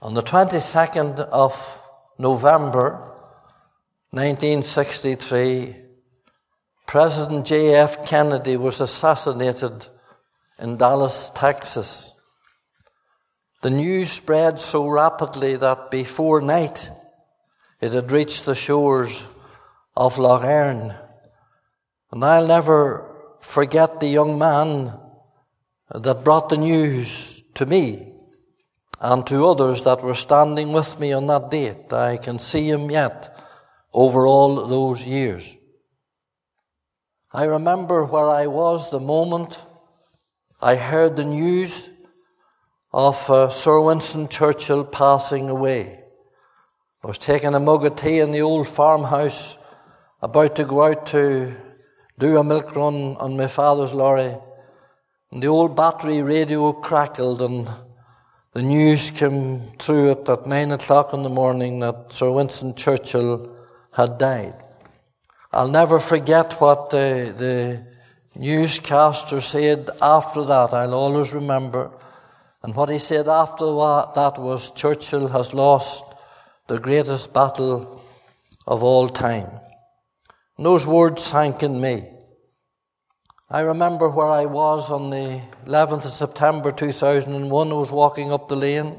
On the 22nd of November 1963, President J.F. Kennedy was assassinated in Dallas, Texas. The news spread so rapidly that before night it had reached the shores of Erne. And I'll never forget the young man that brought the news to me and to others that were standing with me on that date. I can see him yet over all those years. I remember where I was the moment I heard the news of uh, Sir Winston Churchill passing away. I was taking a mug of tea in the old farmhouse, about to go out to do a milk run on my father's lorry. And the old battery radio crackled and the news came through at nine o'clock in the morning that Sir Winston Churchill had died. I'll never forget what the, the newscaster said after that. I'll always remember. And what he said after that was Churchill has lost the greatest battle of all time. And those words sank in me. I remember where I was on the 11th of September 2001. I was walking up the lane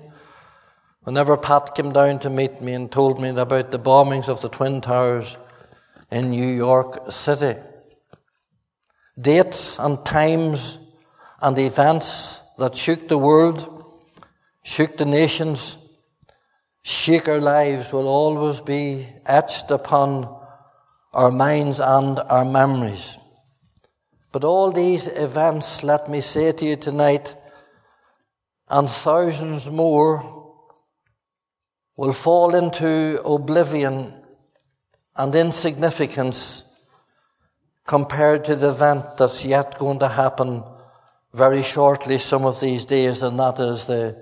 whenever Pat came down to meet me and told me about the bombings of the Twin Towers in New York City. Dates and times and events that shook the world, shook the nations, shake our lives will always be etched upon our minds and our memories. But all these events, let me say to you tonight, and thousands more will fall into oblivion and insignificance compared to the event that's yet going to happen very shortly, some of these days, and that is the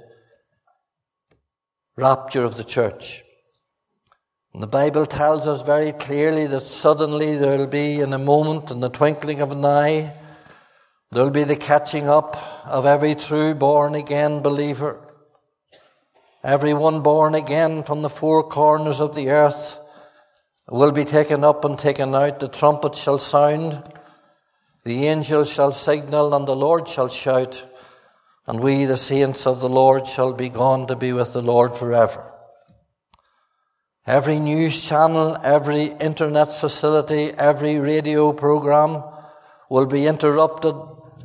rapture of the church. And the Bible tells us very clearly that suddenly there will be, in a moment, in the twinkling of an eye, there will be the catching up of every true born again believer. Everyone born again from the four corners of the earth will be taken up and taken out. The trumpet shall sound, the angels shall signal, and the Lord shall shout, and we, the saints of the Lord, shall be gone to be with the Lord forever. Every news channel, every internet facility, every radio program will be interrupted,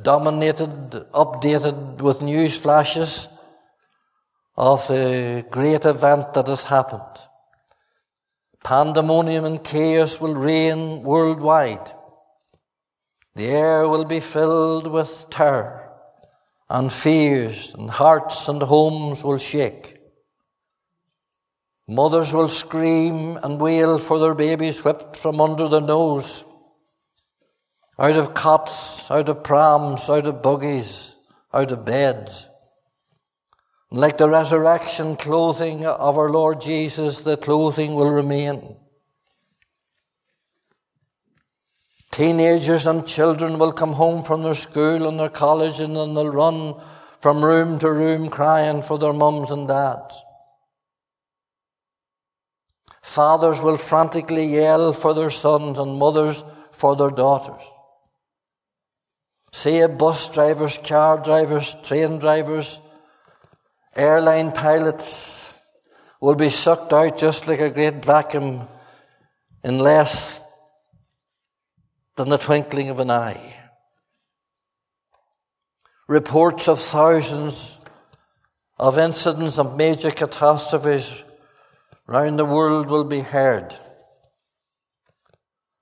dominated, updated with news flashes of the great event that has happened. Pandemonium and chaos will reign worldwide. The air will be filled with terror and fears, and hearts and homes will shake. Mothers will scream and wail for their babies whipped from under their nose. Out of cots, out of prams, out of buggies, out of beds. Like the resurrection clothing of our Lord Jesus, the clothing will remain. Teenagers and children will come home from their school and their college and then they'll run from room to room crying for their mums and dads. Fathers will frantically yell for their sons and mothers for their daughters. See bus drivers, car drivers, train drivers, airline pilots will be sucked out just like a great vacuum in less than the twinkling of an eye. Reports of thousands of incidents of major catastrophes round the world will be heard.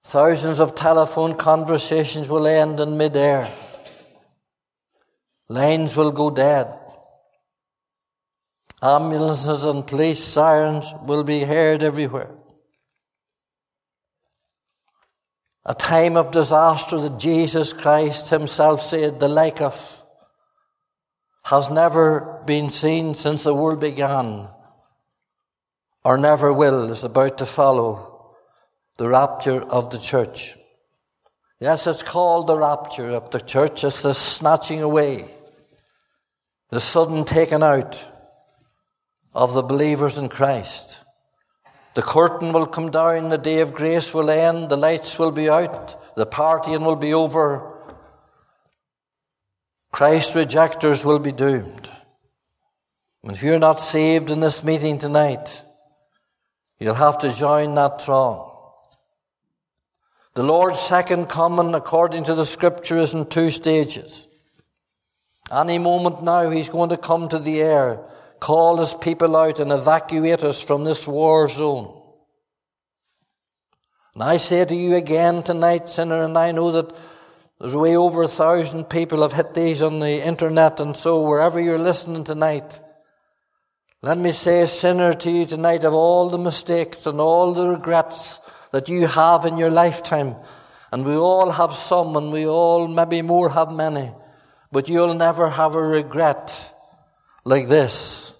Thousands of telephone conversations will end in midair. Lines will go dead. Ambulances and police sirens will be heard everywhere. A time of disaster that Jesus Christ himself said the like of has never been seen since the world began or never will is about to follow the rapture of the church. Yes, it's called the rapture of the church. It's the snatching away, the sudden taking out of the believers in Christ. The curtain will come down, the day of grace will end, the lights will be out, the partying will be over. Christ rejectors will be doomed. And if you're not saved in this meeting tonight, you'll have to join that throng. The Lord's second coming, according to the scripture, is in two stages. Any moment now, He's going to come to the air, call His people out, and evacuate us from this war zone. And I say to you again tonight, sinner, and I know that there's way over a thousand people have hit these on the internet, and so wherever you're listening tonight, let me say, sinner, to you tonight of all the mistakes and all the regrets that you have in your lifetime, and we all have some, and we all maybe more have many, but you'll never have a regret like this.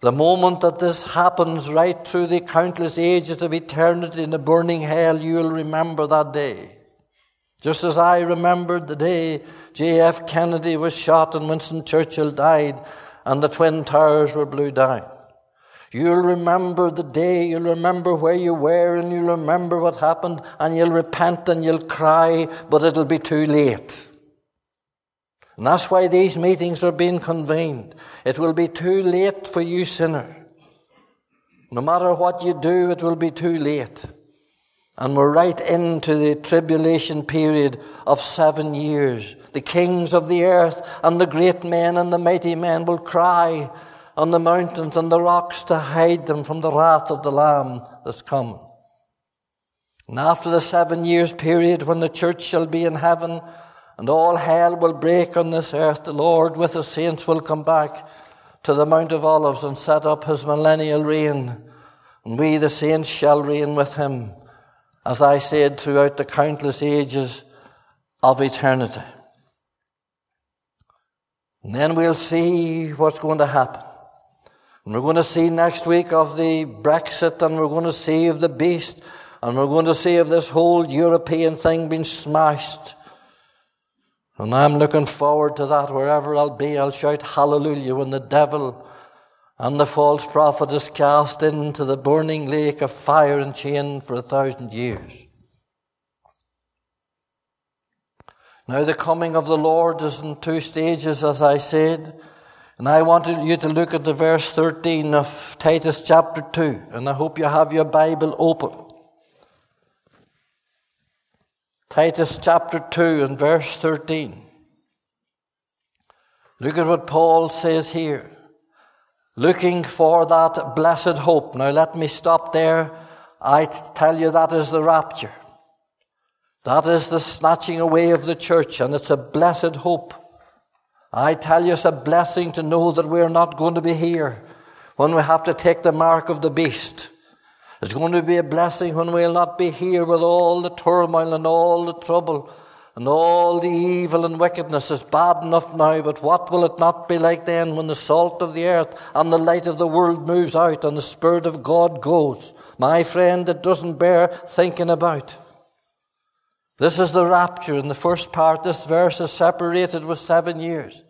The moment that this happens right through the countless ages of eternity in the burning hell, you'll remember that day. Just as I remembered the day J.F. Kennedy was shot and Winston Churchill died and the Twin Towers were blew down. You'll remember the day, you'll remember where you were, and you'll remember what happened, and you'll repent and you'll cry, but it'll be too late. And that's why these meetings are being convened. It will be too late for you, sinner. No matter what you do, it will be too late. And we're right into the tribulation period of seven years. The kings of the earth and the great men and the mighty men will cry on the mountains and the rocks to hide them from the wrath of the Lamb that's come. And after the seven years period when the church shall be in heaven and all hell will break on this earth, the Lord with the saints will come back to the Mount of Olives and set up his millennial reign. And we, the saints, shall reign with him as I said, throughout the countless ages of eternity. And then we'll see what's going to happen. And we're going to see next week of the Brexit, and we're going to see of the beast, and we're going to see of this whole European thing being smashed. And I'm looking forward to that. Wherever I'll be, I'll shout hallelujah when the devil and the false prophet is cast into the burning lake of fire and chain for a thousand years. Now, the coming of the Lord is in two stages, as I said. And I wanted you to look at the verse 13 of Titus chapter 2. And I hope you have your Bible open. Titus chapter 2 and verse 13. Look at what Paul says here looking for that blessed hope. Now let me stop there. I tell you that is the rapture. That is the snatching away of the church, and it's a blessed hope. I tell you, it's a blessing to know that we're not going to be here when we have to take the mark of the beast. It's going to be a blessing when we'll not be here with all the turmoil and all the trouble and all the evil and wickedness is bad enough now, but what will it not be like then when the salt of the earth and the light of the world moves out and the Spirit of God goes? My friend, it doesn't bear thinking about. This is the rapture. In the first part, this verse is separated with seven years.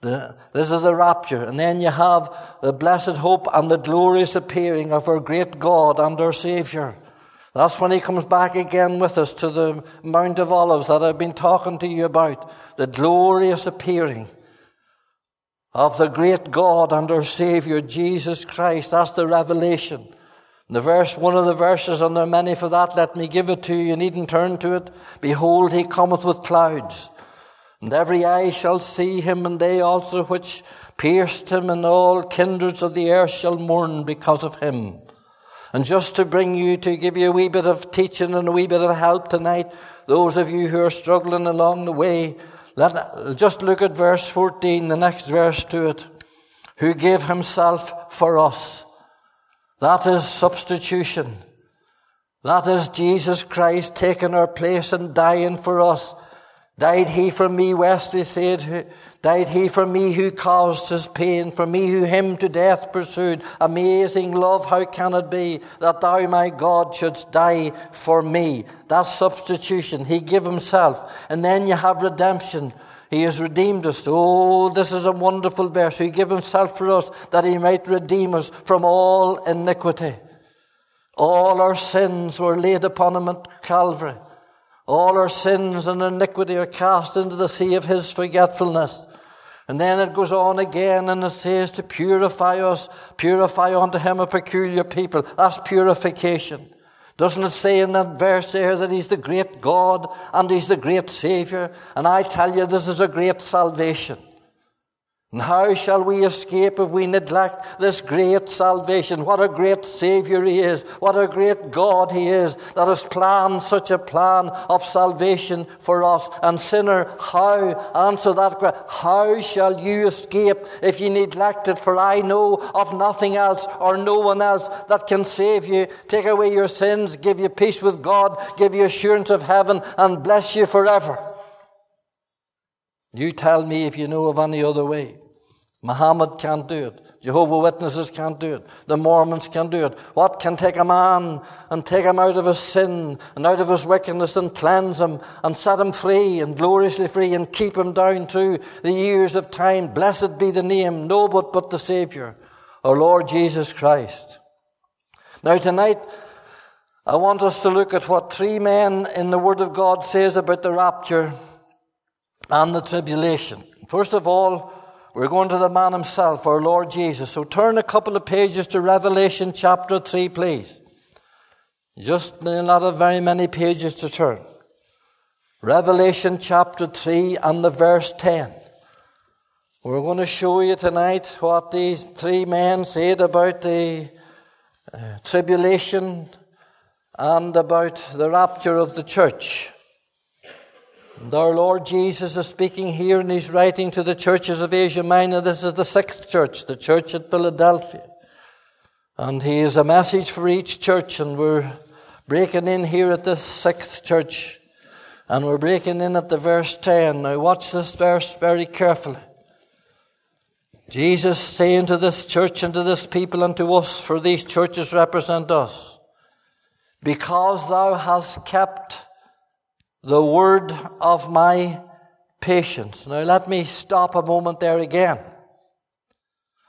The, this is the rapture. And then you have the blessed hope and the glorious appearing of our great God and our Savior. That's when he comes back again with us to the Mount of Olives that I've been talking to you about. The glorious appearing of the great God and our Savior, Jesus Christ. That's the revelation. The verse, one of the verses, and there are many for that, let me give it to you. You needn't turn to it. Behold, he cometh with clouds. And every eye shall see him, and they also which pierced him, and all kindreds of the earth shall mourn because of him. And just to bring you, to give you a wee bit of teaching and a wee bit of help tonight, those of you who are struggling along the way, let, just look at verse 14, the next verse to it. Who gave himself for us. That is substitution. That is Jesus Christ taking our place and dying for us. Died he for me, Wesley said, died he for me who caused his pain, for me who him to death pursued. Amazing love, how can it be that thou, my God, shouldst die for me? That's substitution. He gave himself. And then you have redemption. He has redeemed us. Oh, this is a wonderful verse. He gave himself for us that he might redeem us from all iniquity. All our sins were laid upon him at Calvary. All our sins and iniquity are cast into the sea of his forgetfulness. And then it goes on again and it says to purify us, purify unto him a peculiar people. That's purification. Doesn't it say in that verse there that He's the great God and He's the great Savior? And I tell you, this is a great salvation. And how shall we escape if we neglect this great salvation? What a great Savior He is. What a great God He is that has planned such a plan of salvation for us. And sinner, how? Answer that question. How shall you escape if you neglect it? For I know of nothing else or no one else that can save you, take away your sins, give you peace with God, give you assurance of heaven, and bless you forever. You tell me if you know of any other way. Muhammad can't do it. Jehovah Witnesses can't do it. The Mormons can't do it. What can take a man and take him out of his sin and out of his wickedness and cleanse him and set him free and gloriously free and keep him down through the years of time? Blessed be the name, no but but the Savior, our Lord Jesus Christ. Now tonight, I want us to look at what three men in the Word of God says about the rapture and the tribulation. First of all, we're going to the man himself, our Lord Jesus. So turn a couple of pages to Revelation chapter 3, please. Just not very many pages to turn. Revelation chapter 3 and the verse 10. We're going to show you tonight what these three men said about the uh, tribulation and about the rapture of the church. Our Lord Jesus is speaking here and he's writing to the churches of Asia Minor. This is the sixth church, the church at Philadelphia. And he has a message for each church and we're breaking in here at this sixth church. And we're breaking in at the verse 10. Now watch this verse very carefully. Jesus saying to this church and to this people and to us, for these churches represent us, because thou hast kept the word of my patience. Now let me stop a moment there again.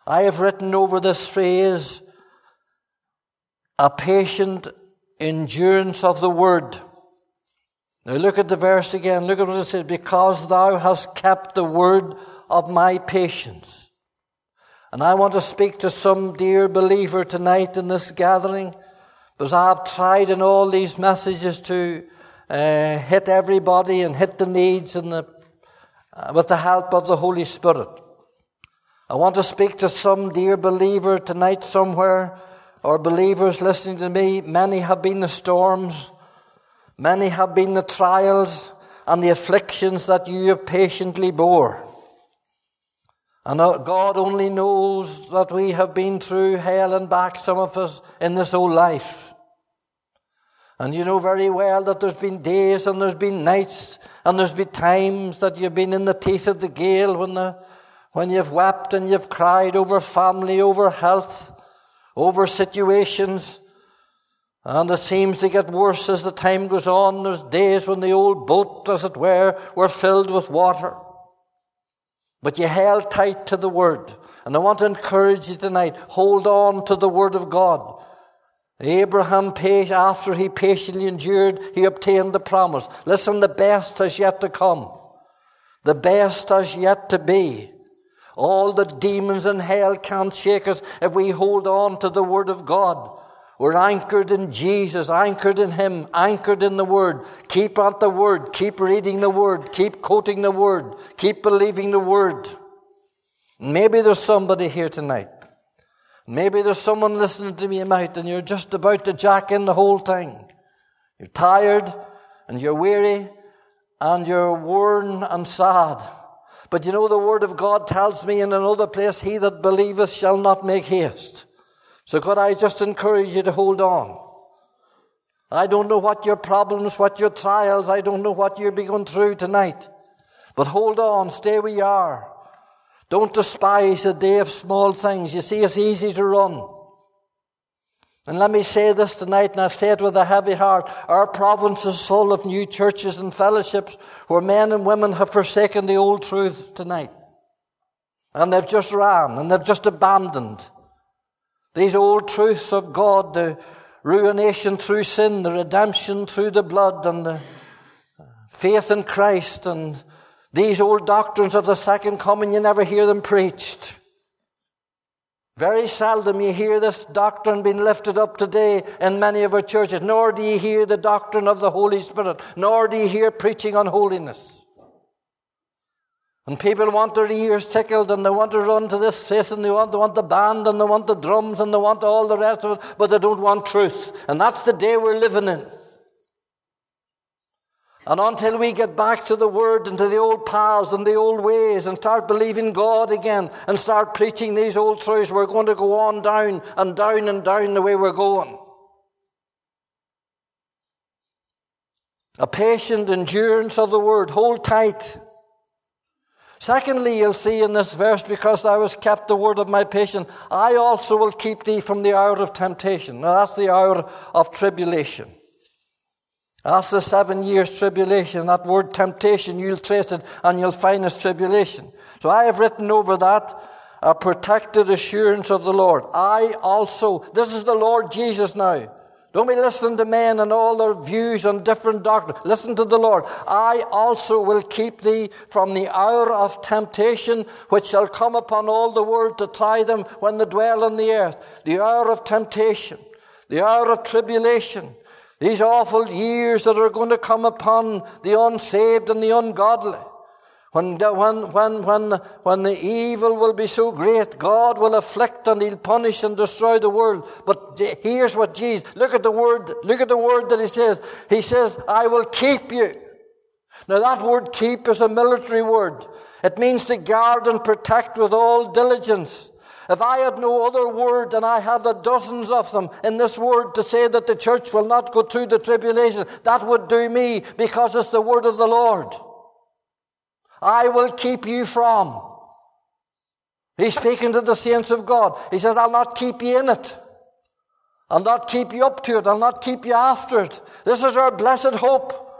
I have written over this phrase, a patient endurance of the word. Now look at the verse again. Look at what it says. Because thou hast kept the word of my patience. And I want to speak to some dear believer tonight in this gathering, because I have tried in all these messages to uh, hit everybody and hit the needs and the, uh, with the help of the Holy Spirit. I want to speak to some dear believer tonight somewhere, or believers listening to me. Many have been the storms, many have been the trials and the afflictions that you have patiently bore. And uh, God only knows that we have been through hell and back, some of us, in this old life. And you know very well that there's been days and there's been nights and there's been times that you've been in the teeth of the gale when, the, when you've wept and you've cried over family, over health, over situations. And it seems to get worse as the time goes on. There's days when the old boat, as it were, were filled with water. But you held tight to the Word. And I want to encourage you tonight, hold on to the Word of God. Abraham, after he patiently endured, he obtained the promise. Listen, the best has yet to come. The best has yet to be. All the demons in hell can't shake us if we hold on to the Word of God. We're anchored in Jesus, anchored in Him, anchored in the Word. Keep at the Word, keep reading the Word, keep quoting the Word, keep believing the Word. Maybe there's somebody here tonight Maybe there's someone listening to me about and you're just about to jack in the whole thing. You're tired and you're weary and you're worn and sad. But you know, the Word of God tells me in another place, He that believeth shall not make haste. So could I just encourage you to hold on? I don't know what your problems, what your trials, I don't know what you're going through tonight. But hold on, stay where you are. Don't despise a day of small things. You see, it's easy to run. And let me say this tonight, and I say it with a heavy heart. Our province is full of new churches and fellowships where men and women have forsaken the old truth tonight. And they've just ran and they've just abandoned these old truths of God, the ruination through sin, the redemption through the blood, and the faith in Christ, and these old doctrines of the second coming, you never hear them preached. Very seldom you hear this doctrine being lifted up today in many of our churches, nor do you hear the doctrine of the Holy Spirit, nor do you hear preaching on holiness. And people want their ears tickled and they want to run to this place and they want, they want the band and they want the drums and they want all the rest of it, but they don't want truth. And that's the day we're living in. And until we get back to the Word and to the old paths and the old ways and start believing God again and start preaching these old truths, we're going to go on down and down and down the way we're going. A patient endurance of the Word. Hold tight. Secondly, you'll see in this verse, because thou hast kept the word of my patience, I also will keep thee from the hour of temptation. Now that's the hour of tribulation. That's the seven years tribulation. That word temptation, you'll trace it and you'll find it's tribulation. So I have written over that a protected assurance of the Lord. I also, this is the Lord Jesus now. Don't be listening to men and all their views on different doctrines. Listen to the Lord. I also will keep thee from the hour of temptation which shall come upon all the world to try them when they dwell on the earth. The hour of temptation, the hour of tribulation, these awful years that are going to come upon the unsaved and the ungodly. When, when, when, when, when the evil will be so great, God will afflict and He'll punish and destroy the world. But here's what Jesus, look at the word, look at the word that He says. He says, I will keep you. Now that word keep is a military word. It means to guard and protect with all diligence. If I had no other word, and I have the dozens of them in this word to say that the church will not go through the tribulation, that would do me because it's the word of the Lord. I will keep you from. He's speaking to the saints of God. He says, I'll not keep you in it. I'll not keep you up to it. I'll not keep you after it. This is our blessed hope.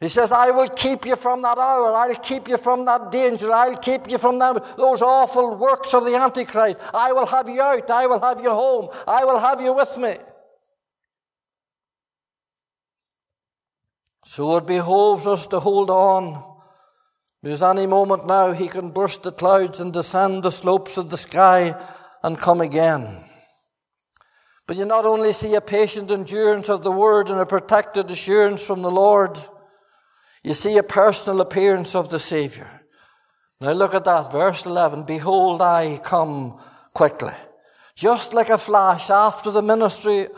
He says, I will keep you from that hour. I'll keep you from that danger. I'll keep you from that, those awful works of the Antichrist. I will have you out. I will have you home. I will have you with me. So it behoves us to hold on. Because any moment now he can burst the clouds and descend the slopes of the sky and come again. But you not only see a patient endurance of the word and a protected assurance from the Lord, you see a personal appearance of the Savior. Now look at that, verse 11. Behold, I come quickly. Just like a flash after the ministry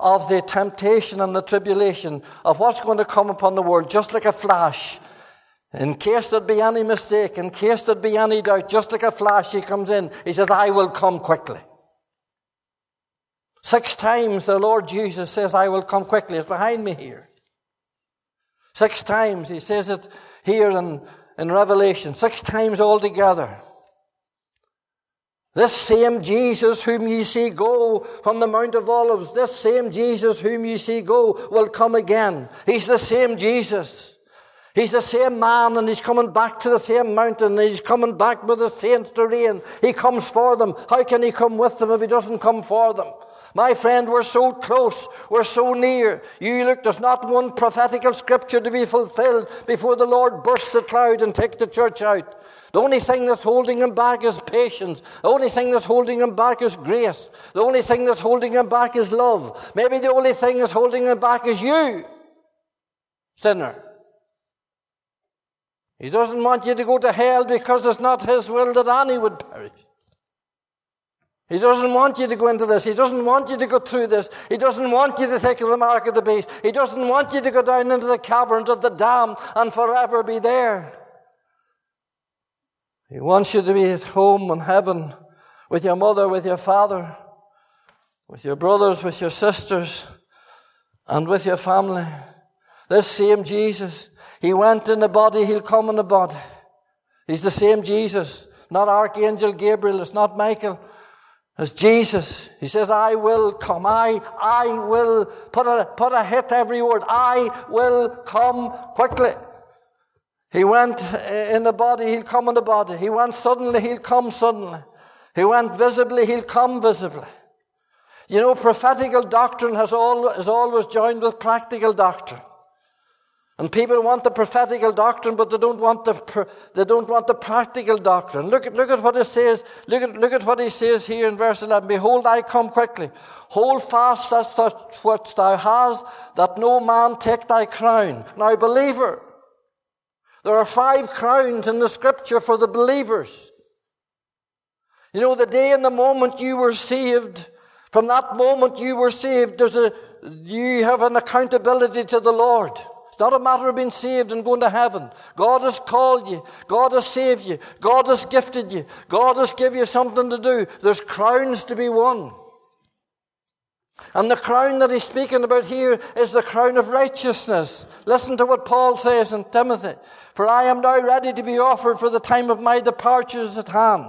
of the temptation and the tribulation of what's going to come upon the world, just like a flash. In case there be any mistake, in case there be any doubt, just like a flash, he comes in. He says, I will come quickly. Six times the Lord Jesus says, I will come quickly. It's behind me here. Six times, he says it here in, in Revelation, six times altogether. This same Jesus whom ye see go from the Mount of Olives, this same Jesus whom ye see go will come again. He's the same Jesus. He's the same man and he's coming back to the same mountain and he's coming back with the saints to reign. He comes for them. How can he come with them if he doesn't come for them? My friend, we're so close, we're so near. You look, there's not one prophetical scripture to be fulfilled before the Lord bursts the cloud and take the church out. The only thing that's holding him back is patience. The only thing that's holding him back is grace. The only thing that's holding him back is love. Maybe the only thing that's holding him back is you, sinner. He doesn't want you to go to hell because it's not his will that any would perish. He doesn't want you to go into this. He doesn't want you to go through this. He doesn't want you to take the mark of the beast. He doesn't want you to go down into the caverns of the damned and forever be there. He wants you to be at home in heaven with your mother, with your father, with your brothers, with your sisters, and with your family. This same Jesus, He went in the body, He'll come in the body. He's the same Jesus, not Archangel Gabriel, it's not Michael. As Jesus, he says, I will come. I, I will put a, put a hit every word. I will come quickly. He went eh, in the body, he'll come in the body. He went suddenly, he'll come suddenly. He went visibly, he'll come visibly. You know, prophetical doctrine has, all, has always joined with practical doctrine. And people want the prophetical doctrine, but they don't want the, they don't want the practical doctrine. Look at, look at what it says. Look at, look at what he says here in verse 11. Behold, I come quickly. Hold fast that which thou hast, that no man take thy crown. Now, believer, there are five crowns in the scripture for the believers. You know, the day and the moment you were saved, from that moment you were saved, there's a, you have an accountability to the Lord. It's not a matter of being saved and going to heaven. God has called you. God has saved you. God has gifted you. God has given you something to do. There's crowns to be won. And the crown that he's speaking about here is the crown of righteousness. Listen to what Paul says in Timothy. For I am now ready to be offered for the time of my departure is at hand.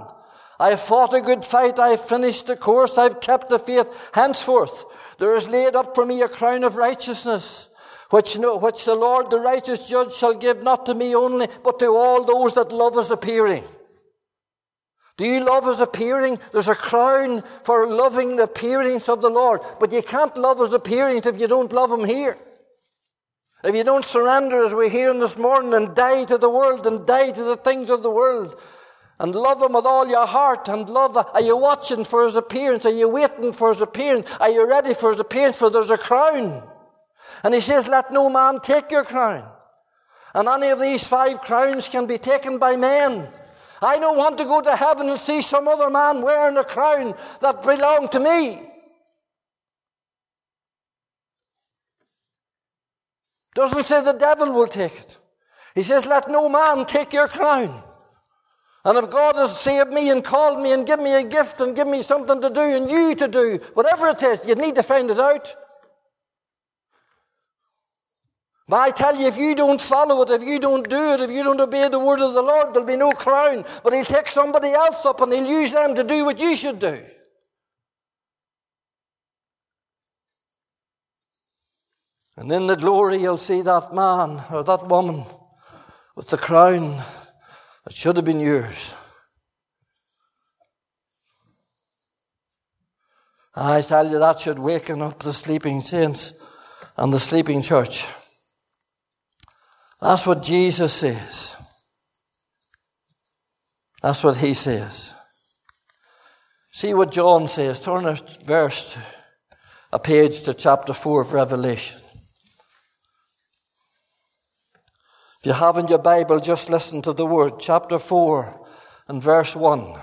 I have fought a good fight. I have finished the course. I have kept the faith. Henceforth, there is laid up for me a crown of righteousness, which, which the Lord, the righteous judge, shall give not to me only, but to all those that love his appearing. Do you love his appearing? There's a crown for loving the appearance of the Lord, but you can't love his appearance if you don't love him here. If you don't surrender, as we're hearing this morning, and die to the world and die to the things of the world, and love him with all your heart and love. Are you watching for his appearance? Are you waiting for his appearance? Are you ready for his appearance? For there's a crown. And he says, let no man take your crown. And any of these five crowns can be taken by men. I don't want to go to heaven and see some other man wearing a crown that belonged to me. Doesn't say the devil will take it. He says, let no man take your crown. And if God has saved me and called me and given me a gift and given me something to do and you to do, whatever it is, you need to find it out. But I tell you, if you don't follow it, if you don't do it, if you don't obey the word of the Lord, there'll be no crown. But He'll take somebody else up and He'll use them to do what you should do. And in the glory, you'll see that man or that woman with the crown that should have been yours. I tell you, that should waken up the sleeping saints and the sleeping church. That's what Jesus says. That's what he says. See what John says. Turn a verse, a page to chapter 4 of Revelation. If you have in your Bible, just listen to the word, chapter 4 and verse 1.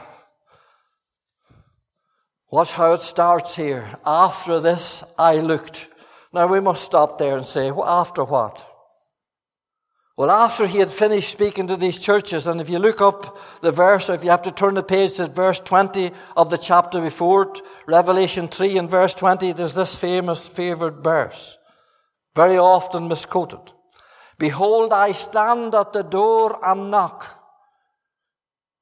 Watch how it starts here. After this, I looked. Now we must stop there and say, after what? Well, after he had finished speaking to these churches, and if you look up the verse, or if you have to turn the page to verse 20 of the chapter before it, Revelation 3 and verse 20, there's this famous favored verse, very often misquoted. Behold, I stand at the door and knock.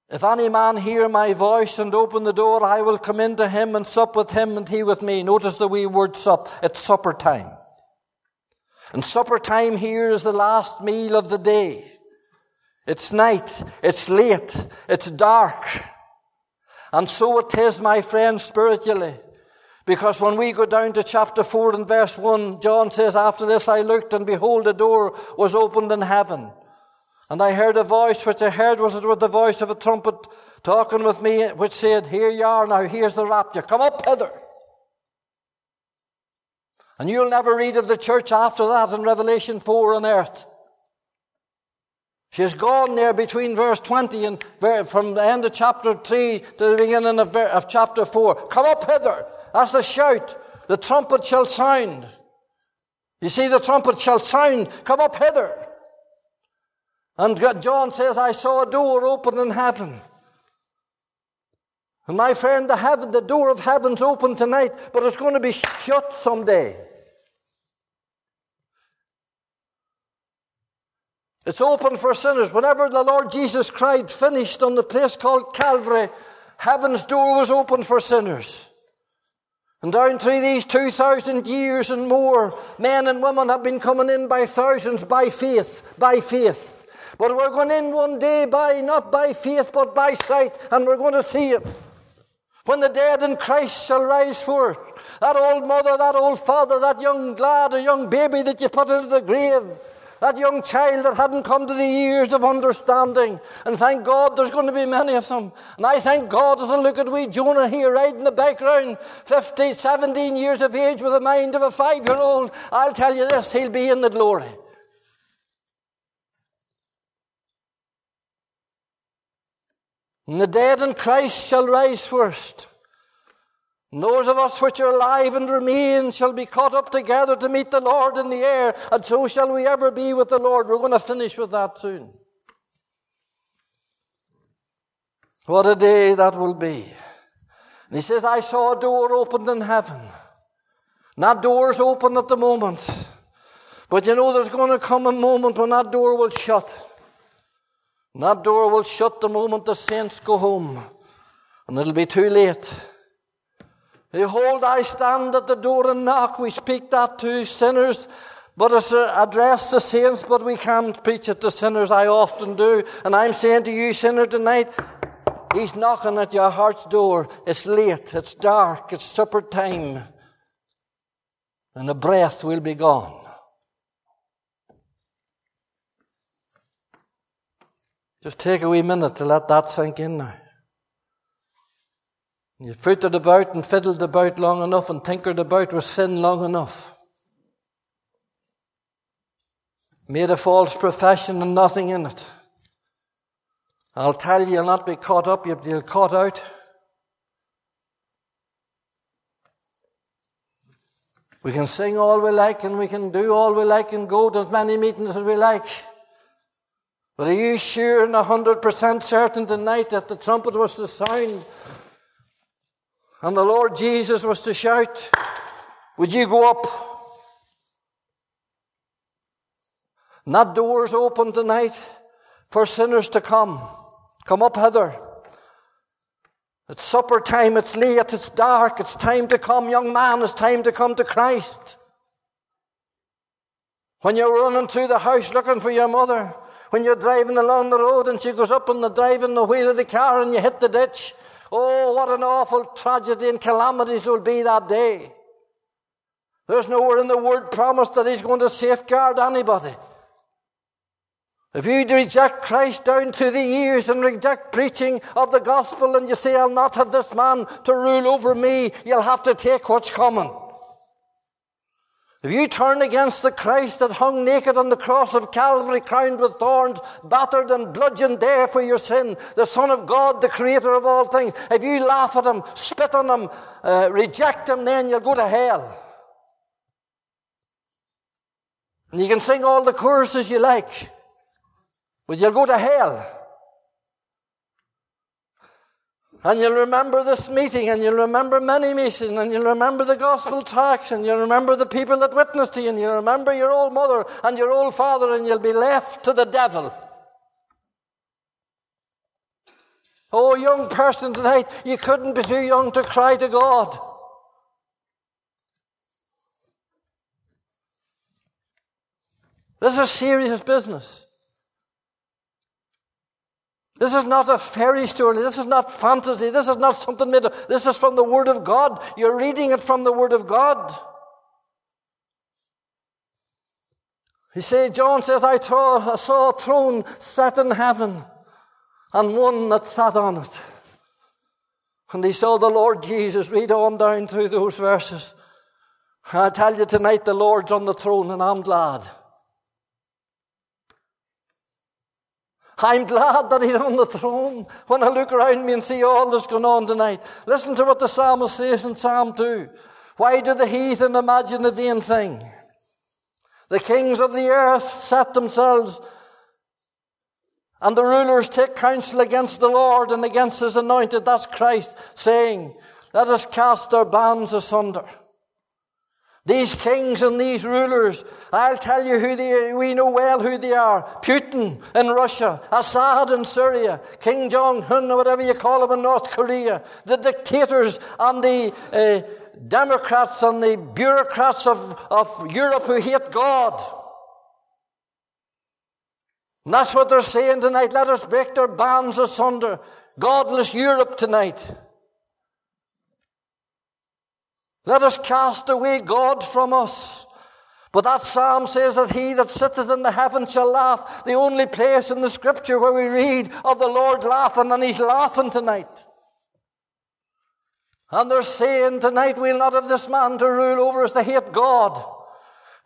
If any man hear my voice and open the door, I will come into him and sup with him and he with me. Notice the wee word sup. It's supper time. And supper time here is the last meal of the day. It's night. It's late. It's dark. And so it is, my friend, spiritually. Because when we go down to chapter 4 and verse 1, John says, After this I looked, and behold, a door was opened in heaven. And I heard a voice, which I heard was it with the voice of a trumpet talking with me, which said, Here you are now, here's the rapture. Come up hither. And you'll never read of the church after that in Revelation 4 on earth. She's gone there between verse 20 and from the end of chapter 3 to the beginning of, chapter 4. Come up hither. That's the shout. The trumpet shall sound. You see, the trumpet shall sound. Come up hither. And John says, I saw a door open in heaven. And my friend, the heaven, the door of heaven's open tonight, but it's going to be shut someday. It's open for sinners. Whenever the Lord Jesus cried, finished on the place called Calvary, Heaven's door was open for sinners. And down through these 2,000 years and more, men and women have been coming in by thousands by faith, by faith. But we're going in one day by, not by faith, but by sight, and we're going to see it. When the dead in Christ shall rise forth, that old mother, that old father, that young lad, a young baby that you put into the grave, that young child that hadn't come to the years of understanding. And thank God there's going to be many of them. And I thank God as I look at wee Jonah here right in the background, 15, 17 years of age with the mind of a five year old. I'll tell you this, he'll be in the glory. And the dead in Christ shall rise first. And those of us which are alive and remain shall be caught up together to meet the Lord in the air, and so shall we ever be with the Lord. We're going to finish with that soon. What a day that will be. And he says, I saw a door opened in heaven. And that door's open at the moment. But you know, there's going to come a moment when that door will shut. And that door will shut the moment the saints go home. And it'll be too late. Behold, I stand at the door and knock. We speak that to sinners, but it's addressed to saints, but we can't preach it to sinners. I often do. And I'm saying to you, sinner, tonight, He's knocking at your heart's door. It's late, it's dark, it's supper time, and the breath will be gone. Just take a wee minute to let that sink in now. You footed about and fiddled about long enough and tinkered about with sin long enough. Made a false profession and nothing in it. I'll tell you, you'll not be caught up, you'll be caught out. We can sing all we like and we can do all we like and go to as many meetings as we like. But are you sure and a hundred percent certain tonight that the trumpet was to sound and the Lord Jesus was to shout, Would you go up? And that door's open tonight for sinners to come. Come up hither. It's supper time, it's late, it's dark, it's time to come, young man, it's time to come to Christ. When you're running through the house looking for your mother, when you're driving along the road and she goes up on the driving the wheel of the car and you hit the ditch, Oh, what an awful tragedy and calamities will be that day. There's nowhere in the word promised that he's going to safeguard anybody. If you reject Christ down to the ears and reject preaching of the gospel and you say, I'll not have this man to rule over me, you'll have to take what's coming. If you turn against the Christ that hung naked on the cross of Calvary, crowned with thorns, battered and bludgeoned there for your sin, the Son of God, the Creator of all things, if you laugh at him, spit on him, uh, reject him, then you'll go to hell. And you can sing all the choruses you like, but you'll go to hell. And you'll remember this meeting, and you'll remember many meetings, and you'll remember the gospel tracts, and you'll remember the people that witnessed to you, and you'll remember your old mother and your old father, and you'll be left to the devil. Oh, young person tonight, you couldn't be too young to cry to God. This is serious business. This is not a fairy story. This is not fantasy. This is not something made up. This is from the Word of God. You're reading it from the Word of God. He said, John says, I saw a throne set in heaven and one that sat on it. And he saw the Lord Jesus. Read on down through those verses. I tell you tonight, the Lord's on the throne, and I'm glad. I'm glad that he's on the throne when I look around me and see all that's going on tonight. Listen to what the psalmist says in Psalm 2. Why do the heathen imagine a vain thing? The kings of the earth set themselves, and the rulers take counsel against the Lord and against his anointed. That's Christ saying, Let us cast our bands asunder. These kings and these rulers, I'll tell you who they, we know well who they are. Putin in Russia, Assad in Syria, Kim Jong-un or whatever you call him in North Korea, the dictators and the uh, Democrats and the bureaucrats of, of Europe who hate God. And that's what they're saying tonight. Let us break their bands asunder. Godless Europe tonight. Let us cast away God from us. But that psalm says that he that sitteth in the heavens shall laugh. The only place in the scripture where we read of the Lord laughing, and he's laughing tonight. And they're saying tonight, we'll not have this man to rule over us to hate God.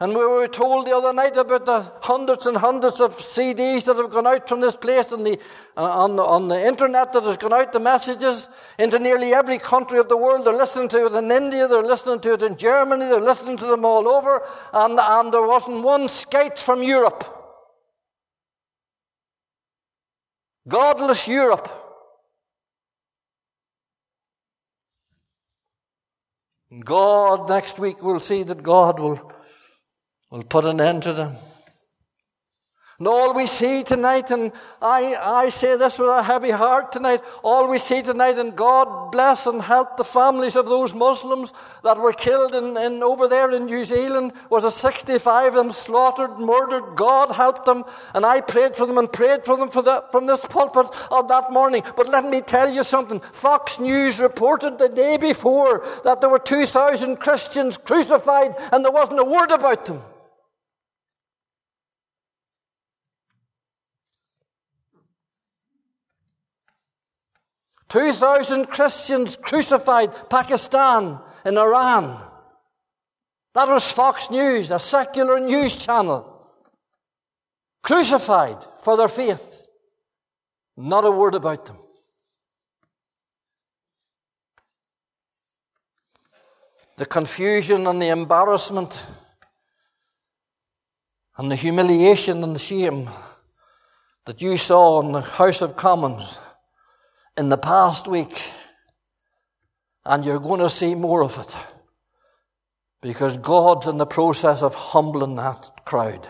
And we were told the other night about the hundreds and hundreds of CDs that have gone out from this place and the, uh, on, the, on the internet that has gone out, the messages into nearly every country of the world. They're listening to it in India, they're listening to it in Germany, they're listening to them all over, and, and there wasn't one skate from Europe. Godless Europe. God, next week, we'll see that God will We'll put an end to them. And all we see tonight, and I, I say this with a heavy heart tonight, all we see tonight, and God bless and help the families of those Muslims that were killed in, in over there in New Zealand, was a 65 of them slaughtered, murdered. God help them, and I prayed for them and prayed for them for the, from this pulpit on that morning. But let me tell you something. Fox News reported the day before that there were 2,000 Christians crucified, and there wasn't a word about them. 2,000 Christians crucified Pakistan in Iran. That was Fox News, a secular news channel. Crucified for their faith. Not a word about them. The confusion and the embarrassment and the humiliation and the shame that you saw in the House of Commons in the past week, and you're going to see more of it because God's in the process of humbling that crowd.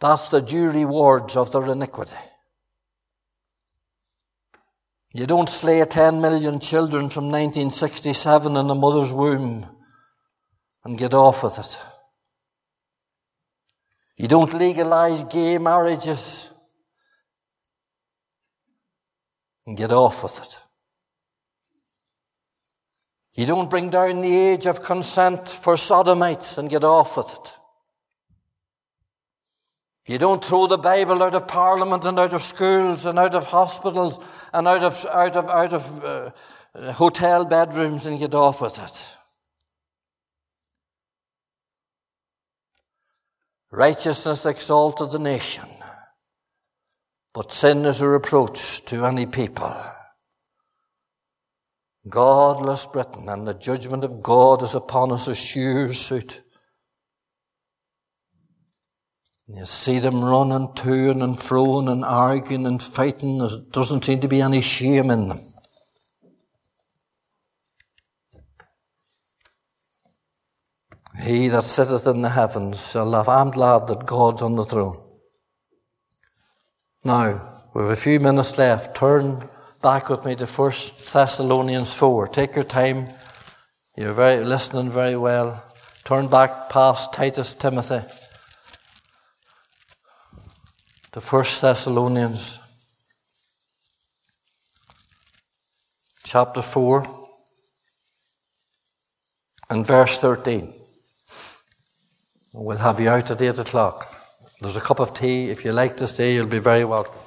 That's the due rewards of their iniquity. You don't slay 10 million children from 1967 in the mother's womb and get off with it. You don't legalize gay marriages and get off with it. You don't bring down the age of consent for sodomites and get off with it. You don't throw the Bible out of Parliament and out of schools and out of hospitals and out of, out of, out of uh, hotel bedrooms and get off with it. Righteousness exalted the nation. But sin is a reproach to any people. Godless Britain and the judgment of God is upon us a sure suit. You see them running to and fro and arguing and fighting. There doesn't seem to be any shame in them. He that sitteth in the heavens shall laugh. I'm glad that God's on the throne. Now, we have a few minutes left. Turn back with me to 1 Thessalonians 4. Take your time. You're very, listening very well. Turn back past Titus Timothy to 1 Thessalonians chapter 4 and verse 13. We'll have you out at 8 o'clock. There's a cup of tea. If you like to stay, you'll be very welcome.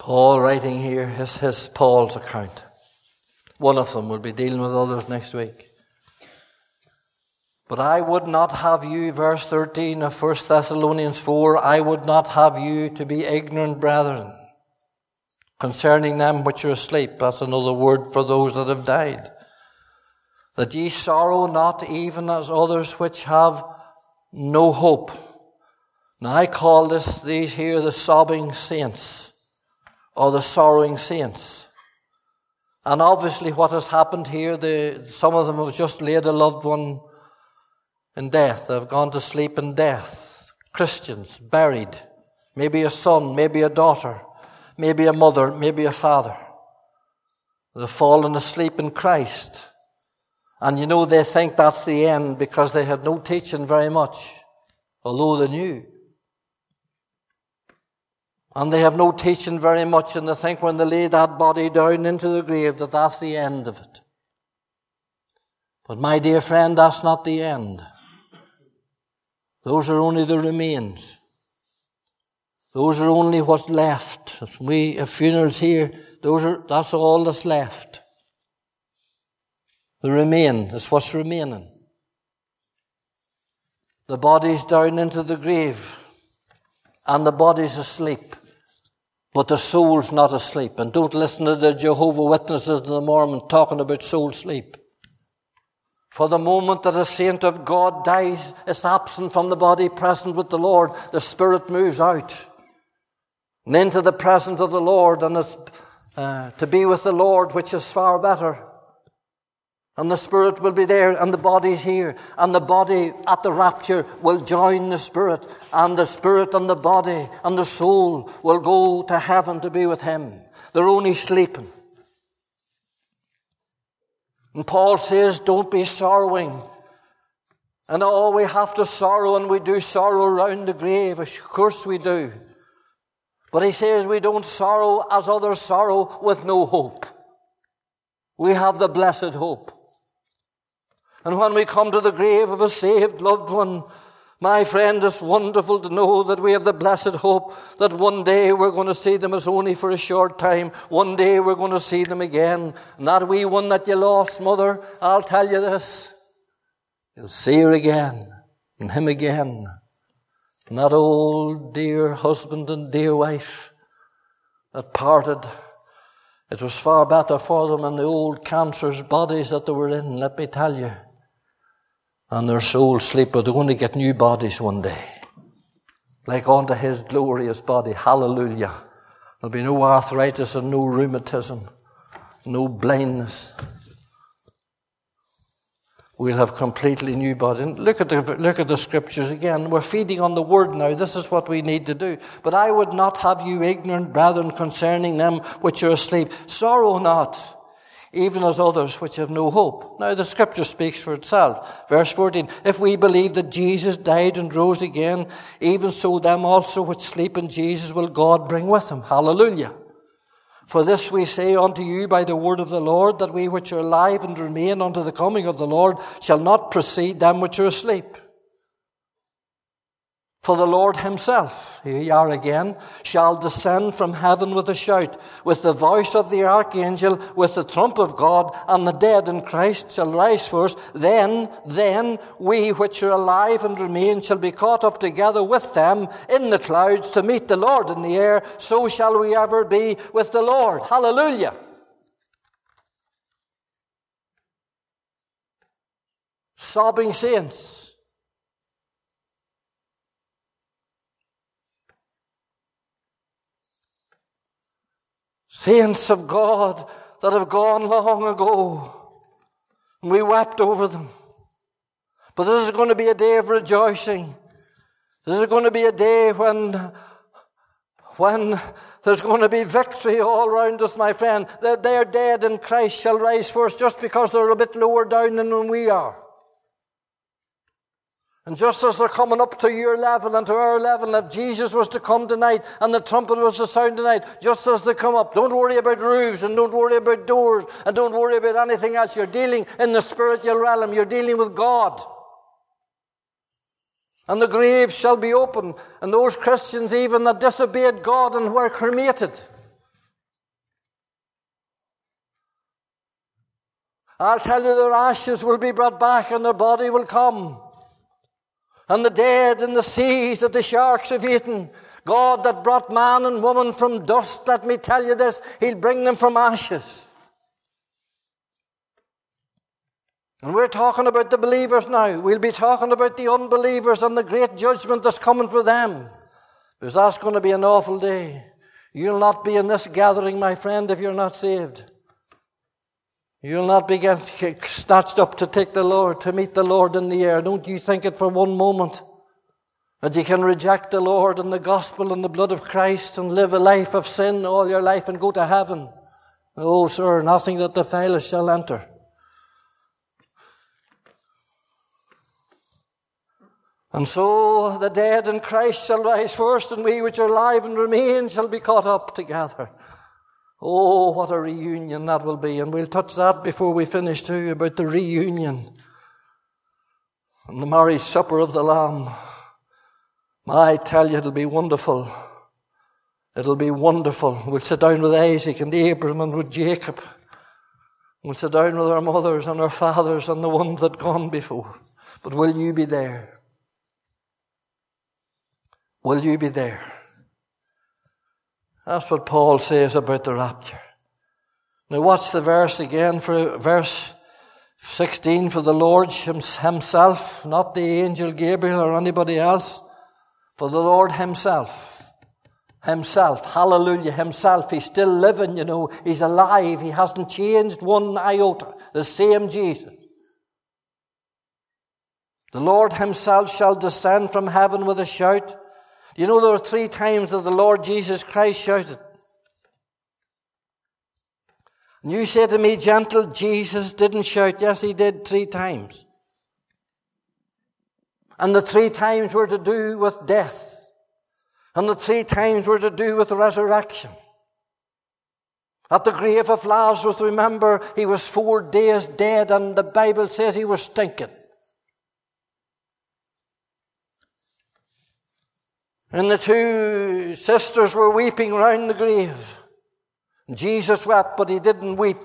Paul writing here is his Paul's account. One of them will be dealing with others next week. But I would not have you, verse 13 of 1 Thessalonians 4, I would not have you to be ignorant, brethren, concerning them which are asleep. That's another word for those that have died that ye sorrow not even as others which have no hope. Now I call this, these here the sobbing saints, or the sorrowing saints. And obviously, what has happened here, the, some of them have just laid a loved one in death. They've gone to sleep in death. Christians, buried. Maybe a son, maybe a daughter, maybe a mother, maybe a father. They've fallen asleep in Christ. And you know, they think that's the end because they had no teaching very much, although they knew. And they have no teaching very much, and they think when they lay that body down into the grave that that's the end of it. But my dear friend, that's not the end. Those are only the remains. Those are only what's left. We have funerals here. Those are, that's all that's left. The remain is what's remaining. The body's down into the grave and the body's asleep. But the soul's not asleep. And don't listen to the Jehovah Witnesses and the Mormon talking about soul sleep. For the moment that a saint of God dies, is absent from the body, present with the Lord, the spirit moves out and into the presence of the Lord and is, uh, to be with the Lord, which is far better. And the Spirit will be there, and the body's here. And the body at the rapture will join the Spirit. And the Spirit and the body and the soul will go to heaven to be with Him. They're only sleeping. And Paul says, don't be sorrowing. And oh, we have to sorrow, and we do sorrow around the grave. Of course we do. But he says we don't sorrow as others sorrow with no hope. We have the blessed hope. And when we come to the grave of a saved loved one, my friend, it's wonderful to know that we have the blessed hope that one day we're going to see them as only for a short time. One day we're going to see them again. And that wee one that you lost, mother, I'll tell you this. You'll see her again, and him again. And that old dear husband and dear wife that parted. It was far better for them than the old cancerous bodies that they were in, let me tell you and their souls sleep, but they're going to get new bodies one day. Like unto his glorious body. Hallelujah. There'll be no arthritis and no rheumatism, no blindness. We'll have completely new body. look at the, look at the scriptures again. We're feeding on the word now. This is what we need to do. But I would not have you ignorant, brethren, concerning them which are asleep. Sorrow not even as others which have no hope. Now the scripture speaks for itself. Verse 14, if we believe that Jesus died and rose again, even so them also which sleep in Jesus will God bring with him. Hallelujah. For this we say unto you by the word of the Lord, that we which are alive and remain unto the coming of the Lord shall not precede them which are asleep. For the Lord himself, here you are again, shall descend from heaven with a shout, with the voice of the archangel, with the trump of God, and the dead in Christ shall rise first. Then, then, we which are alive and remain shall be caught up together with them in the clouds to meet the Lord in the air. So shall we ever be with the Lord. Hallelujah. Sobbing saints Saints of God that have gone long ago. And we wept over them. But this is going to be a day of rejoicing. This is going to be a day when, when there's going to be victory all around us, my friend. That they're dead and Christ shall rise first just because they're a bit lower down than we are. And just as they're coming up to your level and to our level, if Jesus was to come tonight and the trumpet was to sound tonight, just as they come up, don't worry about roofs and don't worry about doors and don't worry about anything else. You're dealing in the spiritual realm. You're dealing with God. And the graves shall be open, and those Christians even that disobeyed God and were cremated. I'll tell you, their ashes will be brought back and their body will come and the dead in the seas that the sharks have eaten. God that brought man and woman from dust, let me tell you this, He'll bring them from ashes. And we're talking about the believers now. We'll be talking about the unbelievers and the great judgment that's coming for them. Because that's going to be an awful day. You'll not be in this gathering, my friend, if you're not saved. You'll not be snatched up to take the Lord, to meet the Lord in the air. Don't you think it for one moment that you can reject the Lord and the gospel and the blood of Christ and live a life of sin all your life and go to heaven. No, sir, nothing that defileth shall enter. And so the dead in Christ shall rise first, and we which are alive and remain shall be caught up together. Oh, what a reunion that will be. And we'll touch that before we finish too about the reunion and the marriage supper of the Lamb. I tell you, it'll be wonderful. It'll be wonderful. We'll sit down with Isaac and Abraham and with Jacob. We'll sit down with our mothers and our fathers and the ones that gone before. But will you be there? Will you be there? That's what Paul says about the rapture. Now, what's the verse again for verse 16? For the Lord Himself, not the angel Gabriel or anybody else, for the Lord Himself. Himself, hallelujah, Himself. He's still living, you know. He's alive. He hasn't changed one iota. The same Jesus. The Lord Himself shall descend from heaven with a shout you know there were three times that the Lord Jesus Christ shouted. And you say to me, gentle, Jesus didn't shout. Yes, he did three times. And the three times were to do with death. And the three times were to do with resurrection. At the grave of Lazarus, remember, he was four days dead, and the Bible says he was stinking. And the two sisters were weeping round the grave. Jesus wept, but he didn't weep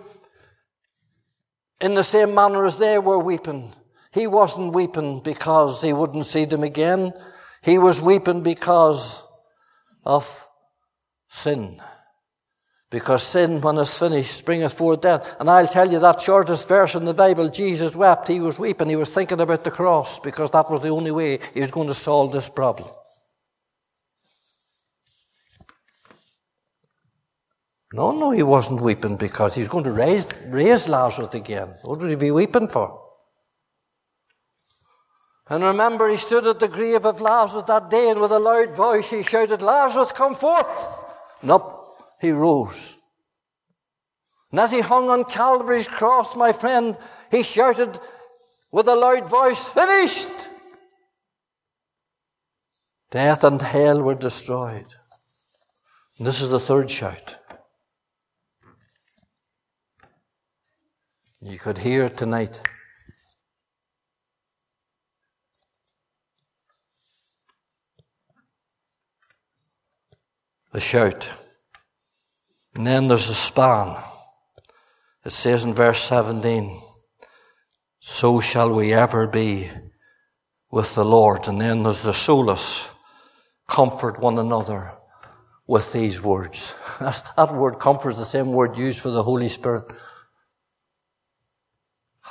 in the same manner as they were weeping. He wasn't weeping because he wouldn't see them again. He was weeping because of sin. Because sin, when it's finished, bringeth forth death. And I'll tell you that shortest verse in the Bible, Jesus wept. He was weeping. He was thinking about the cross because that was the only way he was going to solve this problem. No, no, he wasn't weeping because he's going to raise, raise Lazarus again. What would he be weeping for? And remember, he stood at the grave of Lazarus that day, and with a loud voice he shouted, Lazarus, come forth! Nope, he rose. And as he hung on Calvary's cross, my friend, he shouted with a loud voice, Finished! Death and hell were destroyed. And this is the third shout. You could hear tonight. The shout. And then there's a span. It says in verse 17, So shall we ever be with the Lord. And then there's the solace. Comfort one another with these words. That's, that word comfort is the same word used for the Holy Spirit.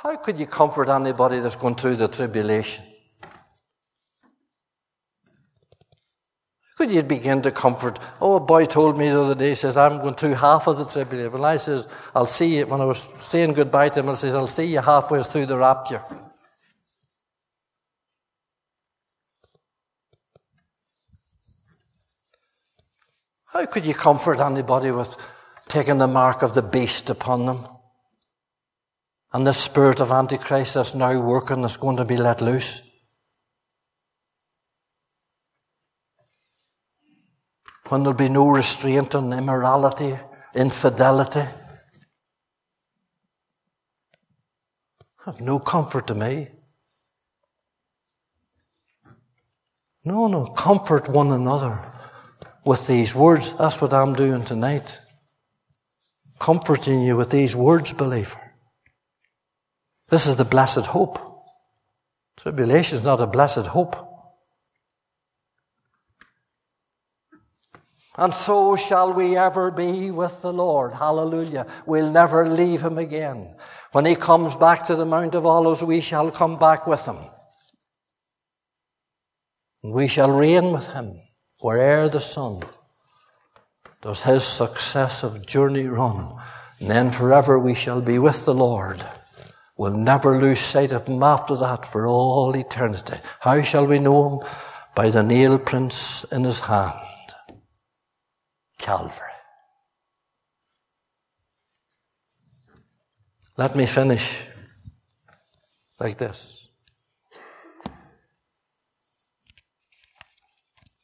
How could you comfort anybody that's going through the tribulation? How could you begin to comfort? Oh, a boy told me the other day, he says, I'm going through half of the tribulation. And I says, I'll see you, when I was saying goodbye to him, I says, I'll see you halfway through the rapture. How could you comfort anybody with taking the mark of the beast upon them? And the spirit of Antichrist that's now working is going to be let loose. When there'll be no restraint on immorality, infidelity. Have no comfort to me. No, no, comfort one another with these words. That's what I'm doing tonight. Comforting you with these words, believer. This is the blessed hope. Tribulation is not a blessed hope. And so shall we ever be with the Lord. Hallelujah. We'll never leave him again. When he comes back to the Mount of Olives, we shall come back with him. We shall reign with him where'er the sun does his successive journey run. And then forever we shall be with the Lord. We'll never lose sight of him after that for all eternity. How shall we know him? By the nail prints in his hand. Calvary. Let me finish like this.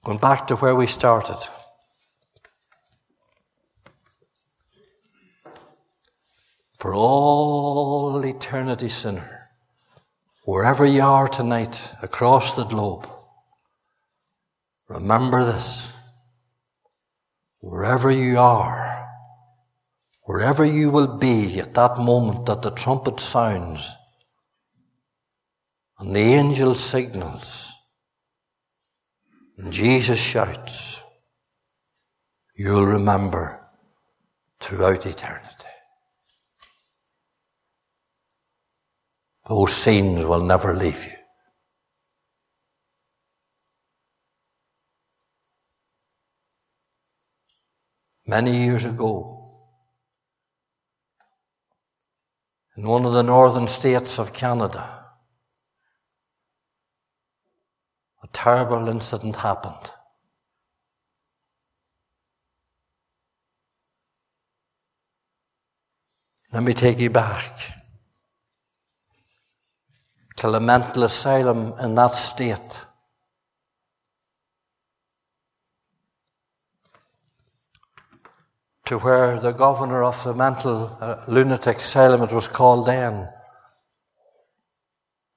Going back to where we started. For all eternity, sinner, wherever you are tonight across the globe, remember this. Wherever you are, Wherever you will be at that moment that the trumpet sounds and the angel signals and Jesus shouts, you'll remember throughout eternity. Those scenes will never leave you. Many years ago, in one of the northern states of Canada. A terrible incident happened. Let me take you back to the mental asylum in that state. to where the governor of the mental uh, lunatic asylum, it was called then.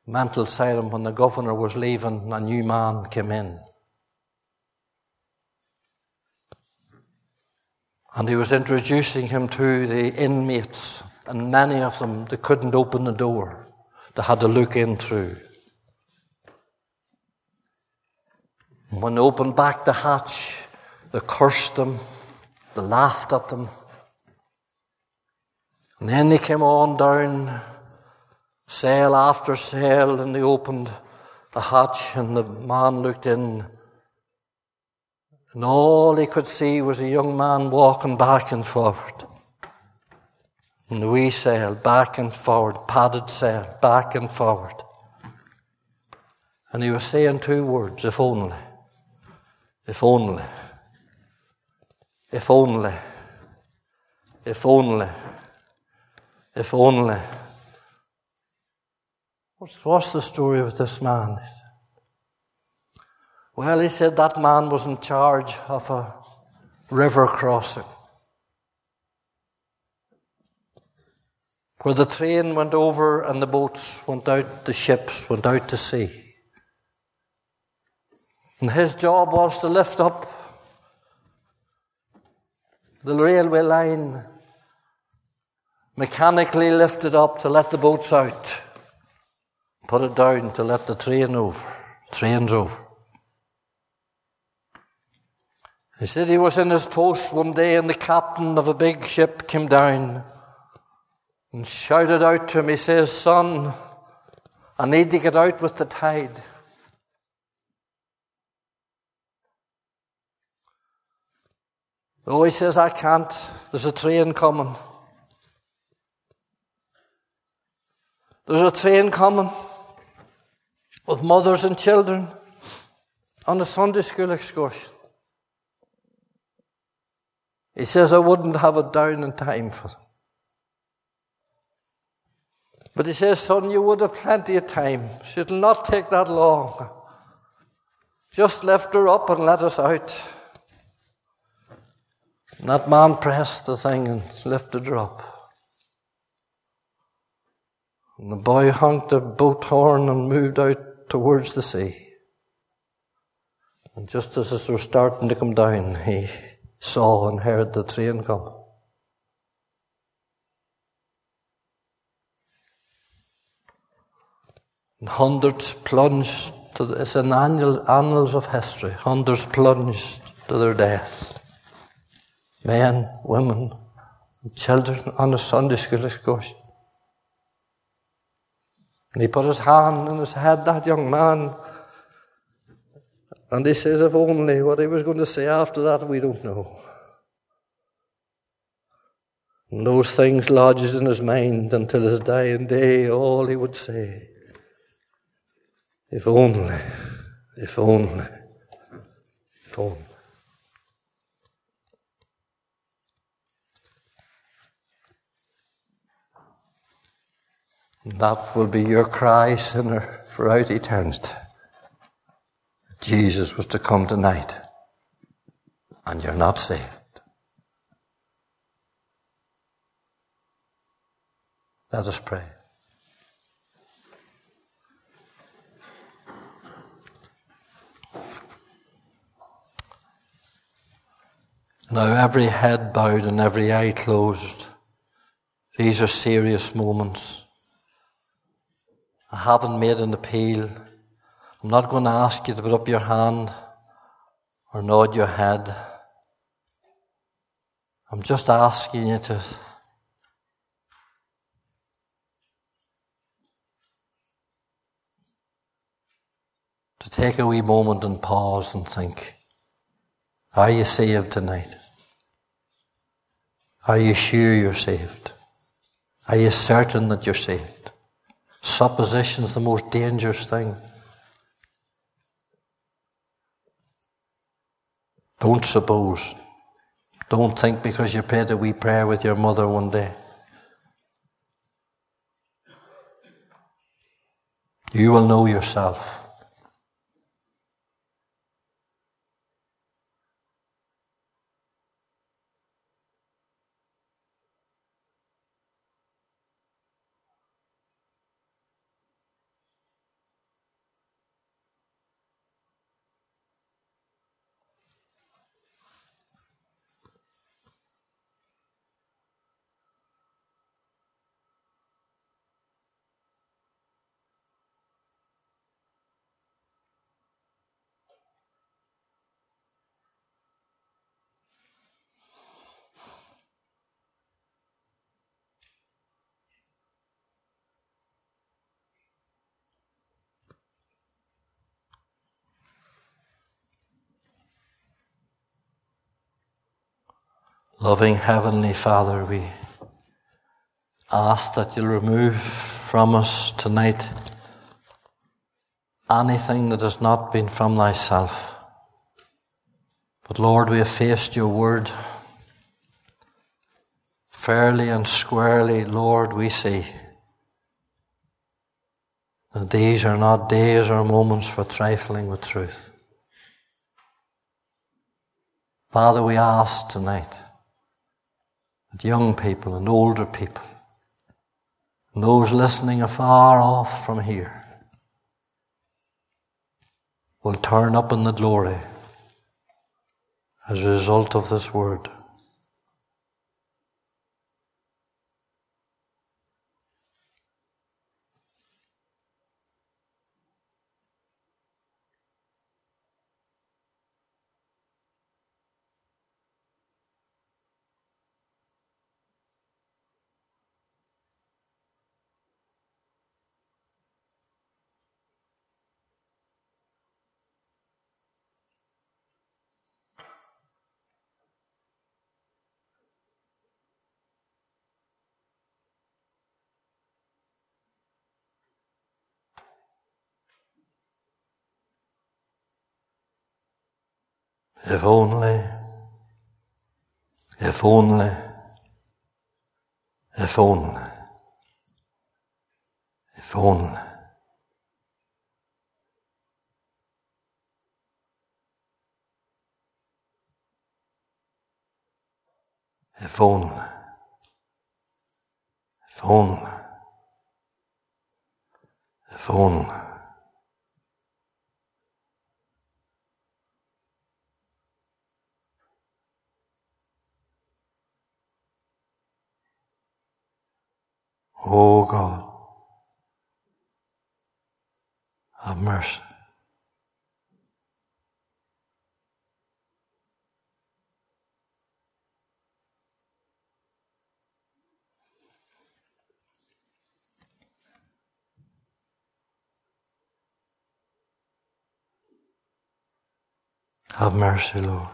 Mental asylum, when the governor was leaving, a new man came in. And he was introducing him to the inmates, and many of them, they couldn't open the door. They had to look in through. When they opened back the hatch, they cursed them, they laughed at them. And then they came on down, cell after cell, and they opened the hatch, and the man looked in. And all he could see was a young man walking back and forward. In we cell, back and forward, padded sail, back and forward. And he was saying two words, if only. If only. If only. If only. If only. What's, what's the story with this man? Well, he said that man was in charge of a river crossing. Where the train went over and the boats went out, the ships went out to sea. And his job was to lift up the railway line mechanically lift it up to let the boats out, put it down to let the train over, trains over. He said he was in his post one day and the captain of a big ship came down and shouted out to him, he says, Son, I need to get out with the tide. Oh, he says, I can't. There's a train coming. There's a train coming with mothers and children on a Sunday school excursion. He says, I wouldn't have it down in time for them. But he says, Son, you would have plenty of time. It'll not take that long. Just lift her up and let us out. And that man pressed the thing and lifted her up. And the boy honked a boat horn and moved out towards the sea. And just as it was starting to come down, he saw and heard the train come. And hundreds plunged to it's an annual annals of history. Hundreds plunged to their death men, women, children on a Sunday school excursion. And he put his hand on his head, that young man. And he says, if only what he was going to say after that, we don't know. And those things lodged in his mind until his dying day, all he would say, if only, if only, if only. And that will be your cry, sinner, throughout eternity. Jesus was to come tonight, and you're not saved. Let us pray. Now, every head bowed and every eye closed. These are serious moments. I haven't made an appeal. I'm not going to ask you to put up your hand or nod your head. I'm just asking you to to take a wee moment and pause and think, are you saved tonight? Are you sure you're saved? Are you certain that you're saved? Supposition's the most dangerous thing. Don't suppose. Don't think because you prayed a wee prayer with your mother one day. You will know yourself. Loving Heavenly Father, we ask that you'll remove from us tonight anything that has not been from thyself. But Lord, we have faced your word fairly and squarely, Lord, we see that these are not days or moments for trifling with truth. Father, we ask tonight that young people and older people, and those listening afar off from here, will turn up in the glory as a result of this word. If only, if only, if only, if only. If only, if only, if only. Oh God, have mercy. Have mercy, Lord.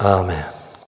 Amen.